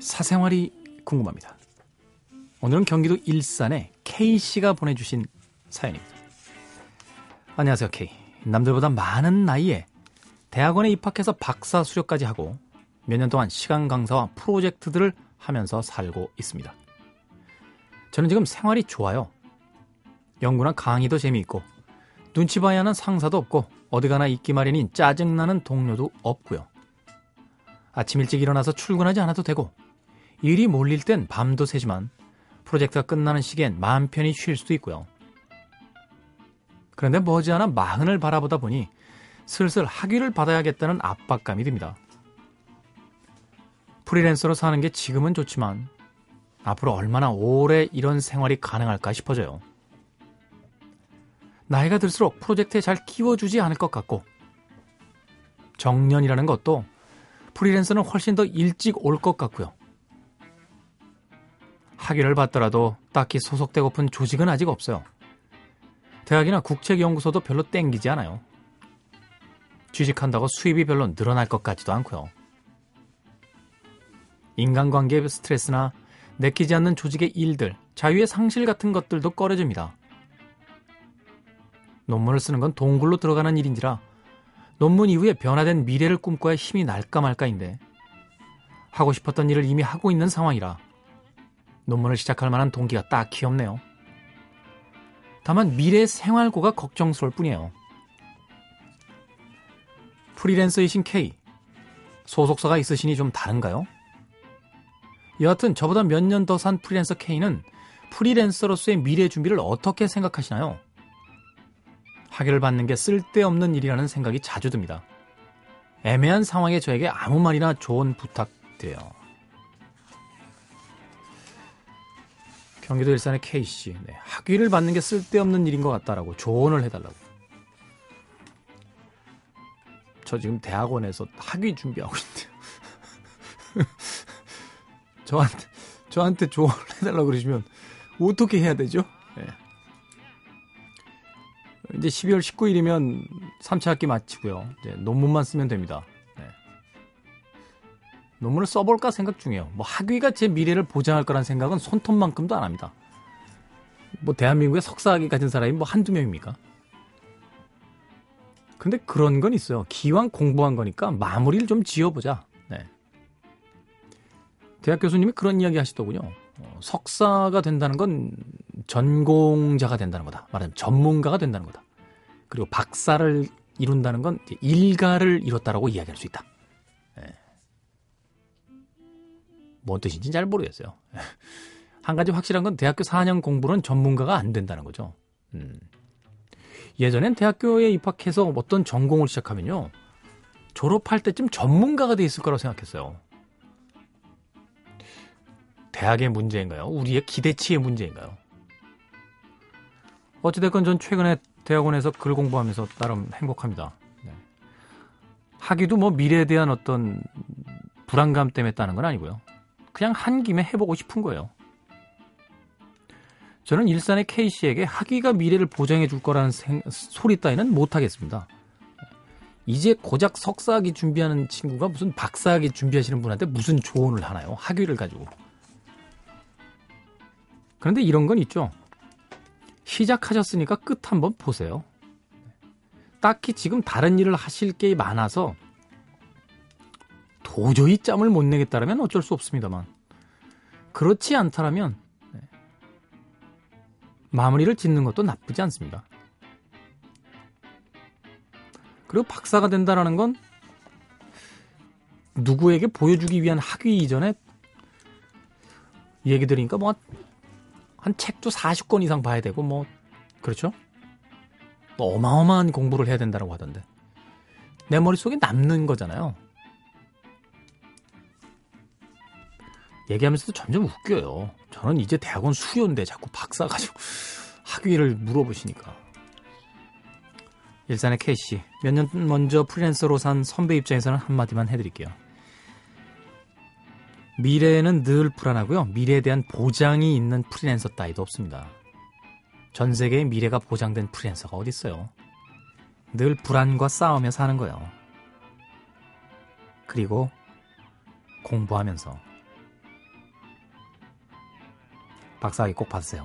사생활이 궁금합니다. 오늘은 경기도 일산에 K씨가 보내주신 사연입니다. 안녕하세요, K. 남들보다 많은 나이에 대학원에 입학해서 박사 수료까지 하고 몇 년 동안 시간 강사와 프로젝트들을 하면서 살고 있습니다. 저는 지금 생활이 좋아요. 연구나 강의도 재미있고 눈치 봐야 하는 상사도 없고 어디 가나 있기 마련인 짜증나는 동료도 없고요. 아침 일찍 일어나서 출근하지 않아도 되고 일이 몰릴 땐 밤도 새지만 프로젝트가 끝나는 시기엔 마음 편히 쉴 수도 있고요. 그런데 머지않아 마흔을 바라보다 보니 슬슬 학위를 받아야겠다는 압박감이 듭니다. 프리랜서로 사는 게 지금은 좋지만 앞으로 얼마나 오래 이런 생활이 가능할까 싶어져요. 나이가 들수록 프로젝트에 잘 키워주지 않을 것 같고 정년이라는 것도 프리랜서는 훨씬 더 일찍 올 것 같고요. 학위를 받더라도 딱히 소속되고픈 조직은 아직 없어요. 대학이나 국책연구소도 별로 땡기지 않아요. 취직한다고 수입이 별로 늘어날 것 같지도 않고요. 인간관계의 스트레스나 내키지 않는 조직의 일들, 자유의 상실 같은 것들도 꺼려집니다. 논문을 쓰는 건 동굴로 들어가는 일인지라 논문 이후에 변화된 미래를 꿈꿔야 힘이 날까 말까인데 하고 싶었던 일을 이미 하고 있는 상황이라 논문을 시작할 만한 동기가 딱히 없네요. 다만 미래 생활고가 걱정스러울 뿐이에요. 프리랜서이신 K. 소속사가 있으시니 좀 다른가요? 여하튼 저보다 몇 년 더 산 프리랜서 K는 프리랜서로서의 미래 준비를 어떻게 생각하시나요? 학위를 받는 게 쓸데없는 일이라는 생각이 자주 듭니다. 애매한 상황에 저에게 아무 말이나 좋은 부탁드려요. 경기도 일산의 K씨. 네, 학위를 받는 게 쓸데없는 일인 것 같다라고 조언을 해달라고. 저 지금 대학원에서 학위 준비하고 있는데요. 저한테, 저한테 조언을 해달라고 그러시면 어떻게 해야 되죠? 네. 이제 12월 19일이면 3차 학기 마치고요. 논문만 쓰면 됩니다. 논문을 써볼까 생각 중이에요. 뭐 학위가 제 미래를 보장할 거란 생각은 손톱만큼도 안 합니다. 뭐 대한민국에 석사학위 가진 사람이 뭐 한두 명입니까? 근데 그런 건 있어요. 기왕 공부한 거니까 마무리를 좀 지어보자. 네. 대학 교수님이 그런 이야기 하시더군요. 어, 석사가 된다는 건 전공자가 된다는 거다. 말하자면 전문가가 된다는 거다. 그리고 박사를 이룬다는 건 일가를 이뤘다라고 이야기할 수 있다. 뭔 뜻인지 잘 모르겠어요. 한 가지 확실한 건 대학교 4년 공부는 전문가가 안 된다는 거죠. 음. 예전엔 대학교에 입학해서 어떤 전공을 시작하면요. 졸업할 때쯤 전문가가 돼 있을 거라고 생각했어요. 대학의 문제인가요? 우리의 기대치의 문제인가요? 어찌됐건 전 최근에 대학원에서 글 공부하면서 나름 행복합니다. 네. 학위도 뭐 미래에 대한 어떤 불안감 때문에 따는 건 아니고요. 그냥 한 김에 해보고 싶은 거예요. 저는 일산의 K씨에게 학위가 미래를 보장해 줄 거라는 생, 소리 따위는 못하겠습니다. 이제 고작 석사학위 준비하는 친구가 무슨 박사학위 준비하시는 분한테 무슨 조언을 하나요? 학위를 가지고. 그런데 이런 건 있죠. 시작하셨으니까 끝 한번 보세요. 딱히 지금 다른 일을 하실 게 많아서 도저히 짬을 못 내겠다라면 어쩔 수 없습니다만 그렇지 않다라면 네. 마무리를 짓는 것도 나쁘지 않습니다. 그리고 박사가 된다라는 건 누구에게 보여주기 위한 학위 이전에 얘기 들으니까 뭐 한 책도 40권 이상 봐야 되고 뭐 그렇죠? 어마어마한 공부를 해야 된다고 하던데 내 머릿속에 남는 거잖아요. 얘기하면서도 점점 웃겨요. 저는 이제 대학원 수료인데 자꾸 박사 가지고 학위를 물어보시니까. 일산의 K씨, 몇년 먼저 프리랜서로 산 선배 입장에서는 한마디만 해드릴게요. 미래에는 늘 불안하고요. 미래에 대한 보장이 있는 프리랜서 따위도 없습니다. 전 세계의 미래가 보장된 프리랜서가 어디 있어요? 늘 불안과 싸우며 사는 거예요. 그리고 공부하면서 박사학위 꼭 받으세요.